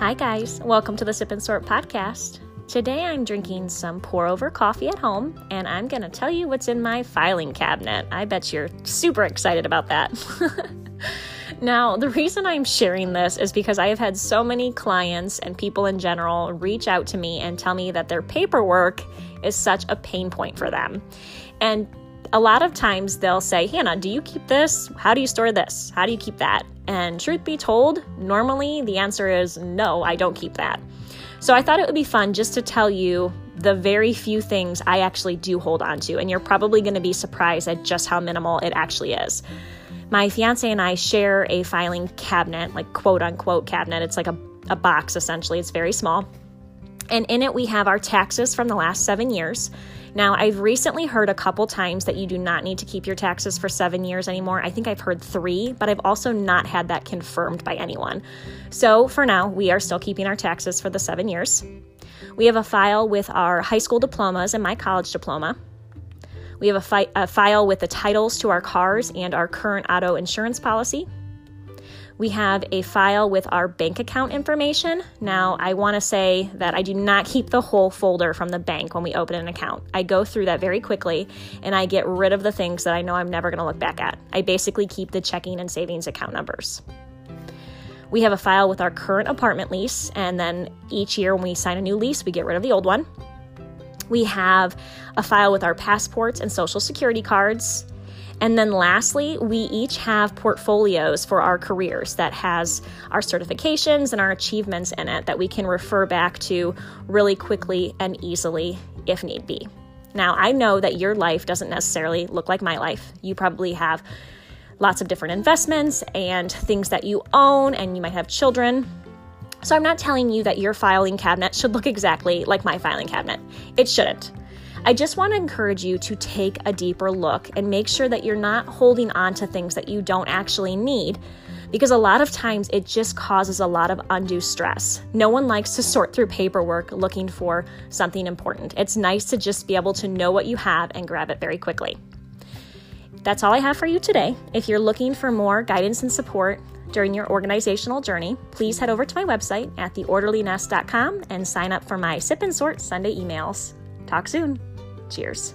Hi, guys. Welcome to the Sip and Sort podcast. Today I'm drinking some pour over coffee at home, and I'm going to tell you what's in my filing cabinet. I bet you're super excited about that. now, the reason I'm sharing this is because I have had so many clients and people in general reach out to me and tell me that their paperwork is such a pain point for them. And a lot of times they'll say, Hannah, do you keep this? How do you store this? How do you keep that? And truth be told, normally the answer is no, I don't keep that. So I thought it would be fun just to tell you the very few things I actually do hold on to. And you're probably going to be surprised at just how minimal it actually is. My fiance and I share a filing cabinet, like quote unquote cabinet. It's like a, a box essentially, it's very small. And in it, we have our taxes from the last seven years. Now, I've recently heard a couple times that you do not need to keep your taxes for seven years anymore. I think I've heard three, but I've also not had that confirmed by anyone. So for now, we are still keeping our taxes for the seven years. We have a file with our high school diplomas and my college diploma. We have a, fi- a file with the titles to our cars and our current auto insurance policy. We have a file with our bank account information. Now, I want to say that I do not keep the whole folder from the bank when we open an account. I go through that very quickly and I get rid of the things that I know I'm never going to look back at. I basically keep the checking and savings account numbers. We have a file with our current apartment lease, and then each year when we sign a new lease, we get rid of the old one. We have a file with our passports and social security cards. And then lastly, we each have portfolios for our careers that has our certifications and our achievements in it that we can refer back to really quickly and easily if need be. Now, I know that your life doesn't necessarily look like my life. You probably have lots of different investments and things that you own, and you might have children. So, I'm not telling you that your filing cabinet should look exactly like my filing cabinet. It shouldn't. I just want to encourage you to take a deeper look and make sure that you're not holding on to things that you don't actually need because a lot of times it just causes a lot of undue stress. No one likes to sort through paperwork looking for something important. It's nice to just be able to know what you have and grab it very quickly. That's all I have for you today. If you're looking for more guidance and support during your organizational journey, please head over to my website at theorderlynest.com and sign up for my Sip and Sort Sunday emails. Talk soon. Cheers.